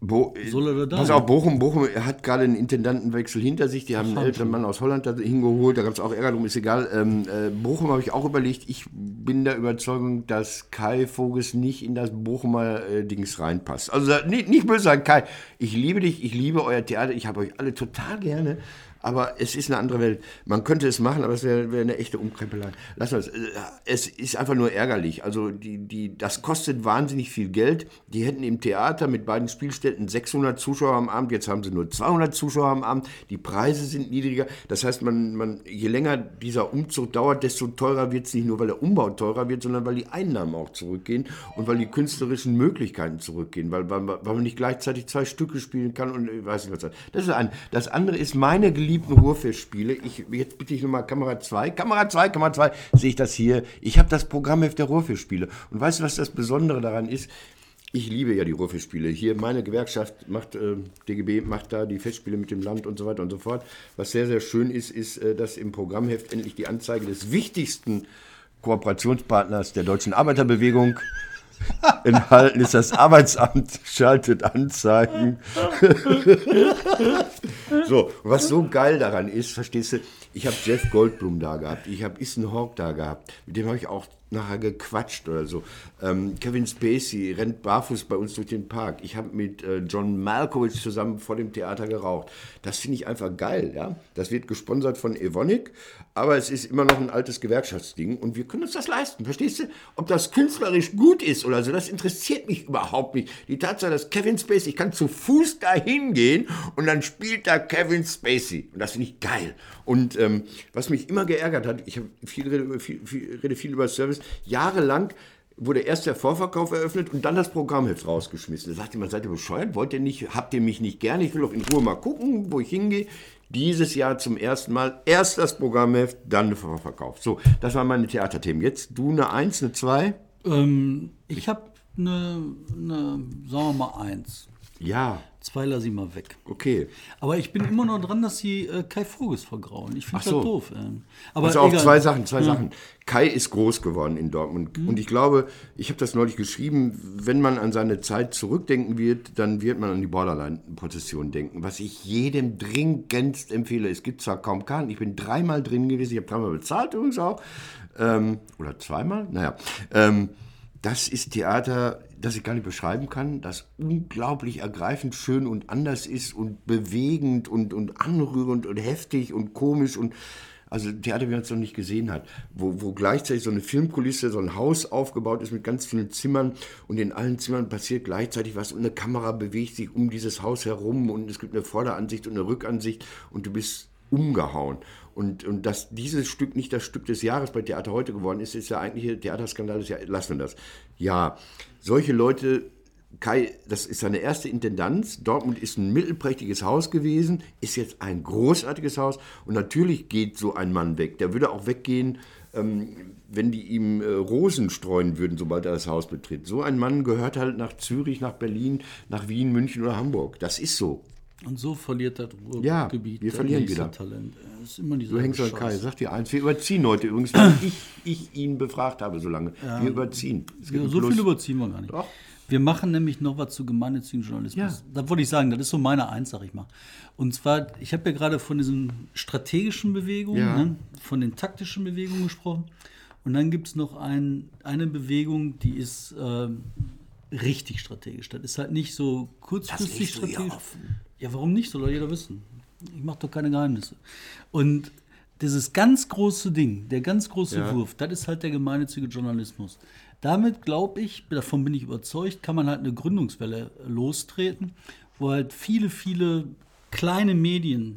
Bo er Pass sein? auf, Bochum, Bochum hat gerade einen Intendantenwechsel hinter sich. Die haben einen älteren Mann aus Holland da hingeholt. Da gab es auch Ärger drum, ist egal. Ähm, äh, Bochum habe ich auch überlegt. Ich bin der Überzeugung, dass Kai Voges nicht in das Bochumer äh, Dings reinpasst. Also nicht, nicht böse sagen, Kai, ich liebe dich, ich liebe euer Theater, ich habe euch alle total gerne. Aber es ist eine andere Welt. Man könnte es machen, aber es wäre wäre eine echte Umkrempelei. Lass mal, es ist einfach nur ärgerlich. Also die, die, das kostet wahnsinnig viel Geld. Die hätten im Theater mit beiden Spielstätten 600 Zuschauer am Abend. Jetzt haben sie nur 200 Zuschauer am Abend. Die Preise sind niedriger. Das heißt, man, man, je länger dieser Umzug dauert, desto teurer wird es nicht nur, weil der Umbau teurer wird, sondern weil die Einnahmen auch zurückgehen und weil die künstlerischen Möglichkeiten zurückgehen, weil, weil, weil man nicht gleichzeitig zwei Stücke spielen kann und ich weiß nicht was. Das ist ein. Das andere ist meine geliebten Ruhrfestspiele. Ich, jetzt bitte ich nochmal Kamera 2. Kamera 2, Kamera 2, sehe ich das hier. Ich habe das Programmheft der Ruhrfestspiele. Und weißt du, was das Besondere daran ist? Ich liebe ja die Ruhrfestspiele. Hier meine Gewerkschaft macht, äh, DGB macht da die Festspiele mit dem Land und so weiter und so fort. Was sehr, sehr schön ist, ist, äh, dass im Programmheft endlich die Anzeige des wichtigsten Kooperationspartners der deutschen Arbeiterbewegung enthalten ist. Das Arbeitsamt schaltet Anzeigen. So, was so geil daran ist, verstehst du, ich habe Jeff Goldblum da gehabt, ich habe Ethan Hawke da gehabt, mit dem habe ich auch nachher gequatscht oder so. Ähm, Kevin Spacey rennt barfuß bei uns durch den Park. Ich habe mit äh, John Malkovich zusammen vor dem Theater geraucht. Das finde ich einfach geil, ja. Das wird gesponsert von Evonik, aber es ist immer noch ein altes Gewerkschaftsding und wir können uns das leisten, verstehst du? Ob das künstlerisch gut ist oder so, das interessiert mich überhaupt nicht. Die Tatsache, dass Kevin Spacey, ich kann zu Fuß dahin gehen und dann spielt da Kevin Spacey und das finde ich geil. Und ähm, was mich immer geärgert hat, ich viel, rede viel, viel, rede viel über Service, jahrelang wurde erst der Vorverkauf eröffnet und dann das Programmheft rausgeschmissen. Da sagt jemand, seid ihr bescheuert? Wollt ihr nicht, habt ihr mich nicht gerne? Ich will doch in Ruhe mal gucken, wo ich hingehe. Dieses Jahr zum ersten Mal erst das Programmheft, dann der Vorverkauf. So, das waren meine Theaterthemen. Jetzt du eine Eins, eine Zwei? Ähm, ich habe eine, eine, sagen wir mal, eins. Ja, Zwei lasse ich mal weg. okay. Aber ich bin immer noch dran, dass sie äh, Kai Vogels vergrauen. Ich finde Ach das so. doof. Äh. Aber Also auch zwei Sachen, zwei Sachen. Kai ist groß geworden in Dortmund. Und ich glaube, ich habe das neulich geschrieben, wenn man an seine Zeit zurückdenken wird, dann wird man an die Borderline-Prozession denken. Was ich jedem dringendst empfehle. Es gibt zwar kaum Karten, ich bin dreimal drin gewesen, ich habe dreimal bezahlt übrigens auch. Ähm, oder zweimal, naja. Ähm, das ist Theater, das ich gar nicht beschreiben kann, das unglaublich ergreifend schön und anders ist und bewegend und, und anrührend und heftig und komisch und also Theater, wie man es noch nicht gesehen hat, wo, wo gleichzeitig so eine Filmkulisse, so ein Haus aufgebaut ist mit ganz vielen Zimmern und in allen Zimmern passiert gleichzeitig was und eine Kamera bewegt sich um dieses Haus herum und es gibt eine Vorderansicht und eine Rückansicht und du bist umgehauen. Und, und dass dieses Stück nicht das Stück des Jahres bei Theater heute geworden ist, ist der eigentliche Theaterskandal des Jahres. Lassen wir das. Ja, solche Leute, Kai, das ist seine erste Intendanz. Dortmund ist ein mittelprächtiges Haus gewesen, ist jetzt ein großartiges Haus. Und natürlich geht so ein Mann weg. Der würde auch weggehen, ähm, wenn die ihm äh, Rosen streuen würden, sobald er das Haus betritt. So ein Mann gehört halt nach Zürich, nach Berlin, nach Wien, München oder Hamburg. Das ist so. Und so verliert das Ja, Ruhrgebiet wir verlieren wieder. Talent. Das ist immer Du diese hängst an Kai, sag dir eins. Wir überziehen heute übrigens, weil ich, ich ihn befragt habe so lange. Wir überziehen. Ja, so Plus. viel überziehen wir gar nicht. Doch. Wir machen nämlich noch was zu gemeinnützigen Journalismus. Ja. Da wollte ich sagen, das ist so meine Eins, sag ich mal. Und zwar, ich habe ja gerade von diesen strategischen Bewegungen, Ja. ne, von den taktischen Bewegungen gesprochen. Und dann gibt es noch ein, eine Bewegung, die ist ähm, richtig strategisch. Das ist halt nicht so kurzfristig strategisch. Ja, warum nicht? Soll doch jeder wissen. Ich mache doch keine Geheimnisse. Und dieses ganz große Ding, der ganz große Ja. Wurf, das ist halt der gemeinnützige Journalismus. Damit glaube ich, davon bin ich überzeugt, kann man halt eine Gründungswelle lostreten, wo halt viele, viele kleine Medien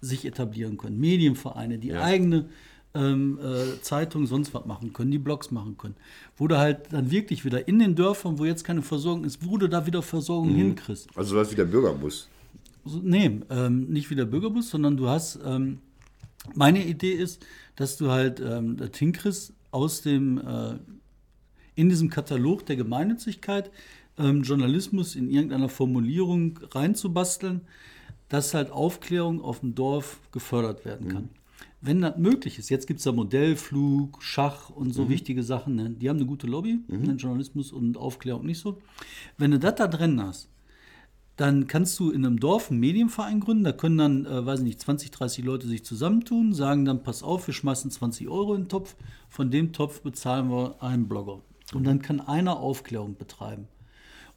sich etablieren können. Medienvereine, die eigene ähm, äh, Zeitungen sonst was machen können, die Blogs machen können. Wo du halt dann wirklich wieder in den Dörfern, wo jetzt keine Versorgung ist, wo du da wieder Versorgung hinkriegst. Also sowas wie der Bürgerbus. So, nee, ähm, nicht wie der Bürgerbus, sondern du hast, ähm, meine Idee ist, dass du halt ähm, das hinkriegst, aus dem, äh, in diesem Katalog der Gemeinnützigkeit ähm, Journalismus in irgendeiner Formulierung reinzubasteln, dass halt Aufklärung auf dem Dorf gefördert werden kann. Wenn das möglich ist, jetzt gibt es da Modellflug, Schach und so wichtige Sachen, ne? die haben eine gute Lobby, ne? Journalismus und Aufklärung nicht so. Wenn du das da drin hast, dann kannst du in einem Dorf einen Medienverein gründen. Da können dann, äh, weiß ich nicht, 20, 30 Leute sich zusammentun, sagen dann, pass auf, wir schmeißen 20 Euro in den Topf. Von dem Topf bezahlen wir einen Blogger. Und dann kann einer Aufklärung betreiben.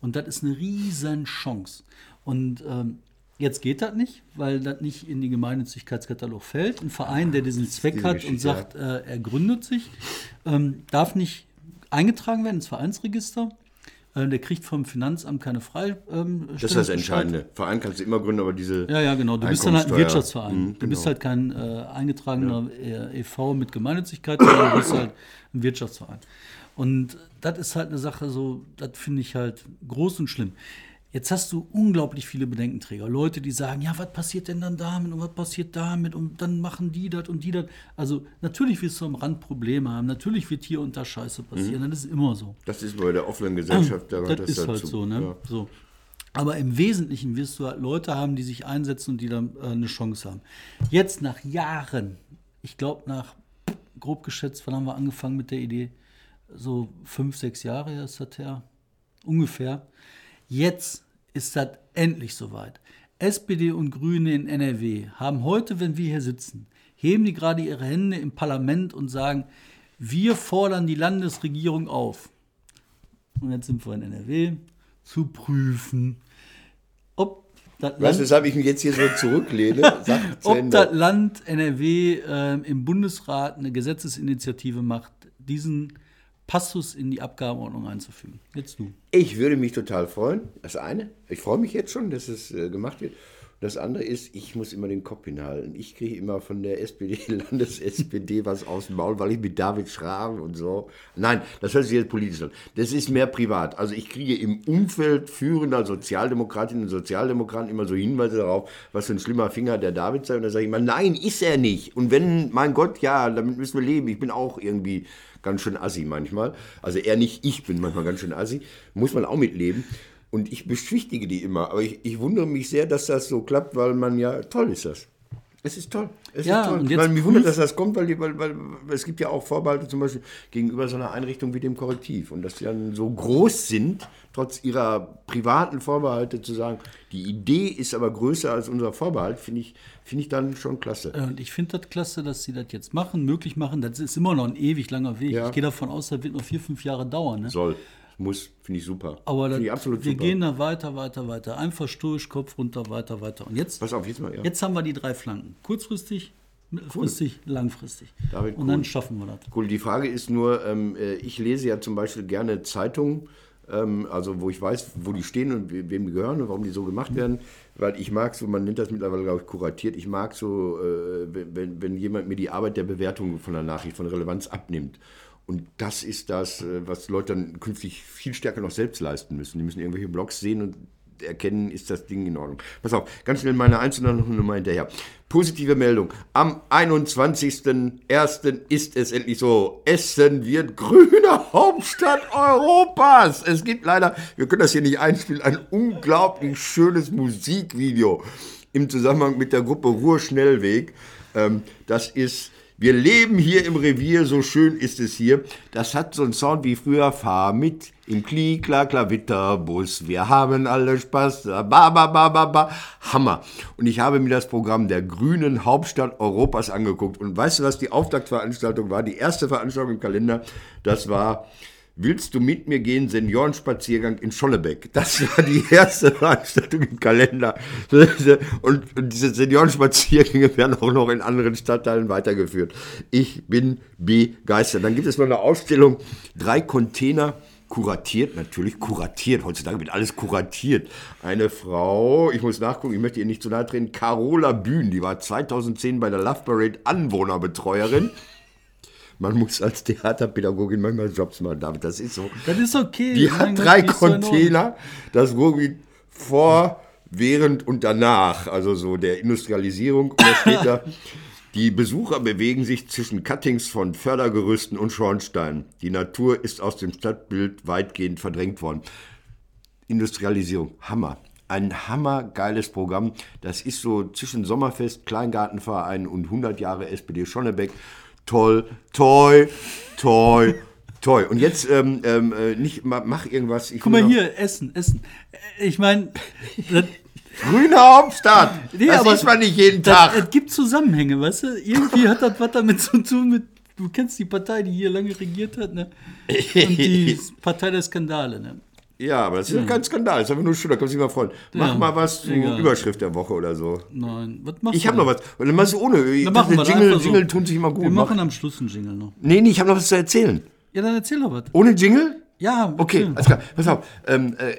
Und das ist eine riesen Chance. Und ähm, jetzt geht das nicht, weil das nicht in den Gemeinnützigkeitskatalog fällt. Ein Verein, der diesen Zweck hat und sagt, äh, er gründet sich, ähm, darf nicht eingetragen werden ins Vereinsregister. Äh, der kriegt vom Finanzamt keine Frei. Ähm, Das ist das Entscheidende. Verein kannst du immer gründen, aber diese. Ja, ja, genau. Du bist dann halt ein Wirtschaftsverein. Mhm, Du bist genau. halt kein äh, eingetragener äh, e.V. mit Gemeinnützigkeit, sondern du bist halt ein Wirtschaftsverein. Und das ist halt eine Sache, so, das finde ich halt groß und schlimm. Jetzt hast du unglaublich viele Bedenkenträger. Leute, die sagen, ja, was passiert denn dann damit und was passiert damit und dann machen die das und die das. Also natürlich wirst du am Rand Probleme haben. Natürlich wird hier und da Scheiße passieren. Das ist immer so. Das ist bei der offenen Gesellschaft. da gehört Das ist halt so, ne? Ja. So. Aber im Wesentlichen wirst du halt Leute haben, die sich einsetzen und die dann äh, eine Chance haben. Jetzt nach Jahren, ich glaube nach grob geschätzt, wann haben wir angefangen mit der Idee? So fünf, sechs Jahre ist das her, ungefähr. Jetzt ist das endlich soweit. SPD und Grüne in NRW haben heute, wenn wir hier sitzen, heben die gerade ihre Hände im Parlament und sagen, wir fordern die Landesregierung auf, und jetzt sind wir in NRW, zu prüfen, ob das Weißt du, Land, weshalb ich mich jetzt hier so zurücklehne? Ob das Land NRW ähm, im Bundesrat eine Gesetzesinitiative macht, diesen Passus in die Abgabenordnung einzufügen. Jetzt du. Ich würde mich total freuen. Das eine, ich freue mich jetzt schon, dass es äh, gemacht wird. Das andere ist, ich muss immer den Kopf hinhalten. Ich kriege immer von der SPD, Landes-SPD, was aus dem Maul, weil ich mit David Schraben und so. Nein, das hört sich jetzt politisch an. Das ist mehr privat. Also ich kriege im Umfeld führender Sozialdemokratinnen und Sozialdemokraten immer so Hinweise darauf, was für ein schlimmer Finger der David sei. Und da sage ich immer, nein, ist er nicht. Und wenn, mein Gott, ja, damit müssen wir leben. Ich bin auch irgendwie ganz schön assi manchmal. Also er nicht, ich bin manchmal ganz schön assi. Muss man auch mitleben. Und ich beschwichtige die immer. Aber ich, ich wundere mich sehr, dass das so klappt, weil man ja, toll ist das. Es ist toll. Es Ja, ist toll. und jetzt weil mich wundert, dass das kommt, weil, die, weil, weil es gibt ja auch Vorbehalte zum Beispiel gegenüber so einer Einrichtung wie dem Korrektiv. Und dass die dann so groß sind, trotz ihrer privaten Vorbehalte zu sagen, die Idee ist aber größer als unser Vorbehalt, finde ich, finde ich dann schon klasse. Und ich finde das klasse, dass sie das jetzt machen, möglich machen. Das ist immer noch ein ewig langer Weg. Ja. Ich gehe davon aus, das wird noch vier, fünf Jahre dauern. Ne? Soll, muss, finde ich super. Aber finde ich absolut wir super. gehen da weiter, weiter, weiter. Einfach stoisch, Kopf runter, weiter, weiter. Und jetzt, Pass auf, jetzt mal, ja. jetzt haben wir die drei Flanken. Kurzfristig, mittelfristig, langfristig. David, Und dann cool. schaffen wir das. Cool, die Frage ist nur, ähm, äh, ich lese ja zum Beispiel gerne Zeitungen, ähm, also wo ich weiß, wo die stehen und we- wem die gehören und warum die so gemacht werden, weil ich mag so, man nennt das mittlerweile, glaube ich, kuratiert, ich mag so, äh, wenn, wenn jemand mir die Arbeit der Bewertung von der Nachricht, von Relevanz abnimmt. Und das ist das, äh, was Leute dann künftig viel stärker noch selbst leisten müssen. Die müssen irgendwelche Blogs sehen und erkennen, ist das Ding in Ordnung. Pass auf, ganz schnell meine einzelne Nummer hinterher. Positive Meldung. Am 21.01. ist es endlich so. Essen wird grüne Hauptstadt Europas. Es gibt leider, wir können das hier nicht einspielen, ein unglaublich schönes Musikvideo im Zusammenhang mit der Gruppe Ruhr-Schnellweg. Ähm, das ist wir leben hier im Revier, so schön ist es hier. Das hat so einen Sound wie früher, fahr mit im Kli, klar, Klavitterbus. Wir haben alle Spaß, ba, ba, ba, ba, ba. Hammer. Und ich habe mir das Programm der grünen Hauptstadt Europas angeguckt. Und weißt du, was die Auftaktveranstaltung war? Die erste Veranstaltung im Kalender, das war Willst du mit mir gehen, Seniorenspaziergang in Schollebeck? Das war die erste Veranstaltung im Kalender. Und, diese Seniorenspaziergänge werden auch noch in anderen Stadtteilen weitergeführt. Ich bin begeistert. Dann gibt es noch eine Ausstellung, drei Container kuratiert, natürlich kuratiert. Heutzutage wird alles kuratiert. Eine Frau, ich muss nachgucken, ich möchte ihr nicht zu nahe treten, Carola Bühn, die war 2010 bei der Love Parade Anwohnerbetreuerin. Man muss als Theaterpädagogin manchmal Jobs machen, David, das ist so. Das ist okay. Die hat Gott, drei Ordnung. Container, das Ruhrgebiet vor, während und danach, also so der Industrialisierung. Und da steht da, die Besucher bewegen sich zwischen Cuttings von Fördergerüsten und Schornsteinen. Die Natur ist aus dem Stadtbild weitgehend verdrängt worden. Industrialisierung, Hammer. Ein hammergeiles Programm. Das ist so zwischen Sommerfest, Kleingartenverein und 100 Jahre SPD Schonnebeck. Toll, toll, toll, toll. Und jetzt ähm, ähm, äh, nicht, ma- mach irgendwas. Ich Guck mal hier, Essen, Essen. Ich meine, das, Grüne Hauptstadt. Nee, das aber ist man nicht jeden das, Tag. es gibt Zusammenhänge, weißt du? Irgendwie hat das was damit zu tun mit, du kennst die Partei, die hier lange regiert hat, ne? Und die Partei der Skandale, ne? Ja, aber das ist kein Skandal. Das ist einfach nur schön, da kannst du dich mal freuen. Mach Ja, mal was egal. Überschrift der Woche oder so. Nein, was machst Ich du habe noch was. Und dann machst du ohne. Ich Dann dachte, machen Jingle, einfach so. Jingle tun sich immer gut. Wir Mach- machen am Schluss einen Jingle noch. Nee, nee, ich habe noch was zu erzählen. Ja, dann erzähl doch was. Ohne Jingle? Ja, Okay, alles klar. Pass auf. Ähm, äh,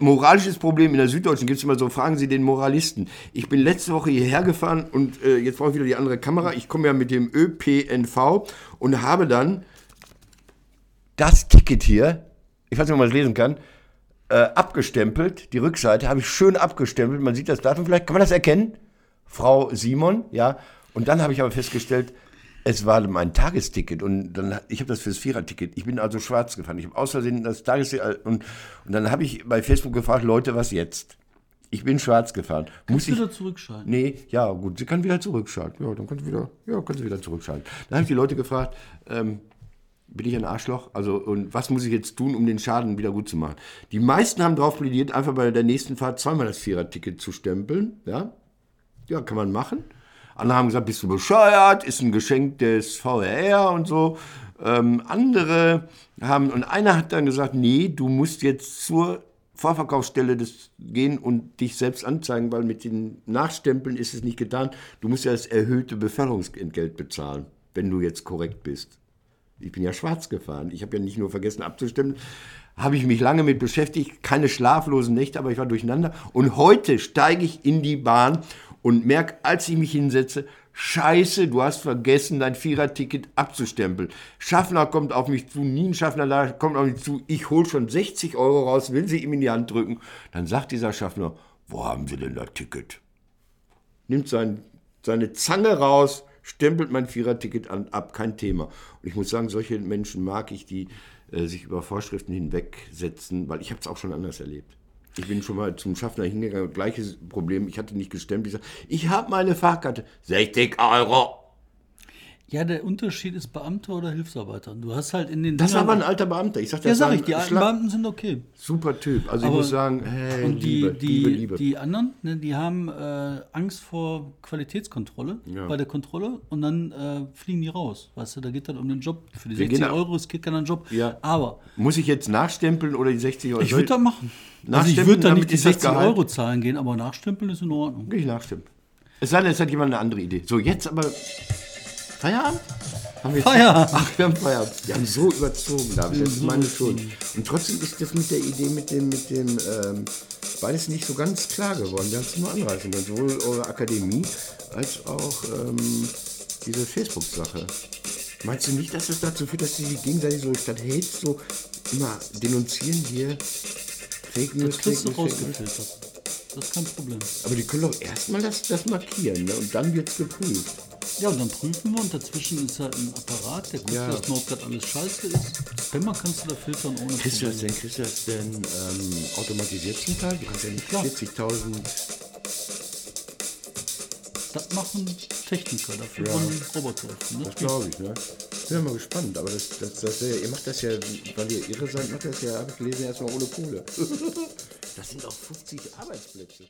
moralisches Problem in der Süddeutschen gibt es immer so, fragen Sie den Moralisten. Ich bin letzte Woche hierher gefahren und äh, jetzt brauche ich wieder die andere Kamera. Ich komme ja mit dem ÖPNV und habe dann das Ticket hier, ich weiß nicht, ob man es lesen kann, äh, abgestempelt. Die Rückseite habe ich schön abgestempelt. Man sieht das Datum vielleicht. Kann man das erkennen? Frau Simon, ja. Und dann habe ich aber festgestellt, es war mein Tagesticket und dann ich habe das fürs Viererticket. Ich bin also schwarz gefahren. Ich habe aus Versehen das Tagesticket und, und dann habe ich bei Facebook gefragt, Leute, was jetzt? Ich bin schwarz gefahren. Muss Kannst du ich wieder zurückschalten? Nee, ja, gut, sie kann wieder zurückschalten. Ja, dann kann sie wieder, ja, kann sie wieder zurückschalten. Dann habe ich die Leute gefragt, ähm, bin ich ein Arschloch? Also, und was muss ich jetzt tun, um den Schaden wieder gut zu machen? Die meisten haben darauf plädiert, einfach bei der nächsten Fahrt zweimal das Viererticket zu stempeln. Ja, ja, kann man machen. Andere haben gesagt, bist du bescheuert, ist ein Geschenk des VRR und so. Ähm, andere haben, und einer hat dann gesagt, nee, du musst jetzt zur Vorverkaufsstelle des, gehen und dich selbst anzeigen, weil mit den Nachstempeln ist es nicht getan. Du musst ja das erhöhte Beförderungsentgelt bezahlen, wenn du jetzt korrekt bist. Ich bin ja schwarz gefahren. Ich habe ja nicht nur vergessen abzustimmen, habe ich mich lange mit beschäftigt, keine schlaflosen Nächte, aber ich war durcheinander. Und heute steige ich in die Bahn und merke, als ich mich hinsetze, Scheiße, du hast vergessen, dein Viererticket abzustempeln. Schaffner kommt auf mich zu, nie ein Schaffner da, kommt auf mich zu, ich hole schon 60 Euro raus, will sie ihm in die Hand drücken. Dann sagt dieser Schaffner, wo haben Sie denn das Ticket? nimmt sein, seine Zange raus, stempelt mein Viererticket ab, kein Thema. Und ich muss sagen, solche Menschen mag ich, die äh, sich über Vorschriften hinwegsetzen, weil ich habe es auch schon anders erlebt. Ich bin schon mal zum Schaffner hingegangen, gleiches Problem, ich hatte nicht gestempelt. Ich sage, ich habe meine Fahrkarte, 60 Euro. Ja, der Unterschied ist Beamter oder Hilfsarbeiter. Du hast halt in den Das war aber ein alter Beamter. Ich Ja, das sag war ich, die alten Beamten sind okay. Super Typ. Also ich Aber- muss sagen, hey, Und die, Liebe, die, Liebe, Liebe. die anderen, ne, die haben äh, Angst vor Qualitätskontrolle Ja. bei der Kontrolle und dann äh, fliegen die raus. Weißt du, da geht dann um den Job. Für die Wir 60 gehen da- Euro riskiert keiner einen Job. Ja. Aber Muss ich jetzt nachstempeln oder die 60 Euro? ich würde da machen. Also ich Nachstempeln, würde da nicht die ist das 60 Gehalt- Euro zahlen gehen, aber nachstempeln ist in Ordnung. Gehe ich nachstimmen. Es sei denn, es hat jemand eine andere Idee. So, jetzt aber. Feierabend? Haben wir Feierabend. Ach, wir haben Feierabend. Wir haben so überzogen, David. Das ist meine Schuld. Und trotzdem ist das mit der Idee, mit dem, mit dem, ähm, beides nicht so ganz klar geworden. Wir haben es nur anreißen können. Sowohl eure Akademie als auch ähm, diese Facebook-Sache. Meinst du nicht, dass das dazu führt, dass sie sich gegenseitig so statt Hate so immer denunzieren hier? Fake Das News, kriegst du Fake News, Fake News. rausgefiltert. Das ist kein Problem. Aber die können doch erstmal das, das markieren ne? und dann wird es geprüft. Ja, und dann prüfen wir und dazwischen ist halt ein Apparat, der guckt, Ja. dass Notepad alles scheiße ist. Spammer kannst du da filtern ohne Kriegst du das denn, kriegst du das denn ähm, automatisiert zum Teil? Du kannst ja nicht Klar. 40.000. Das machen Techniker, dafür Ja. wollen Roboter. Ne? Das glaube ich, ne? Bin ja mal gespannt, aber das, das, das, ihr macht das ja, weil ihr irre seid, macht das ja, habe ich gelesen, erstmal ohne Kohle. Das sind auch 50 Arbeitsplätze.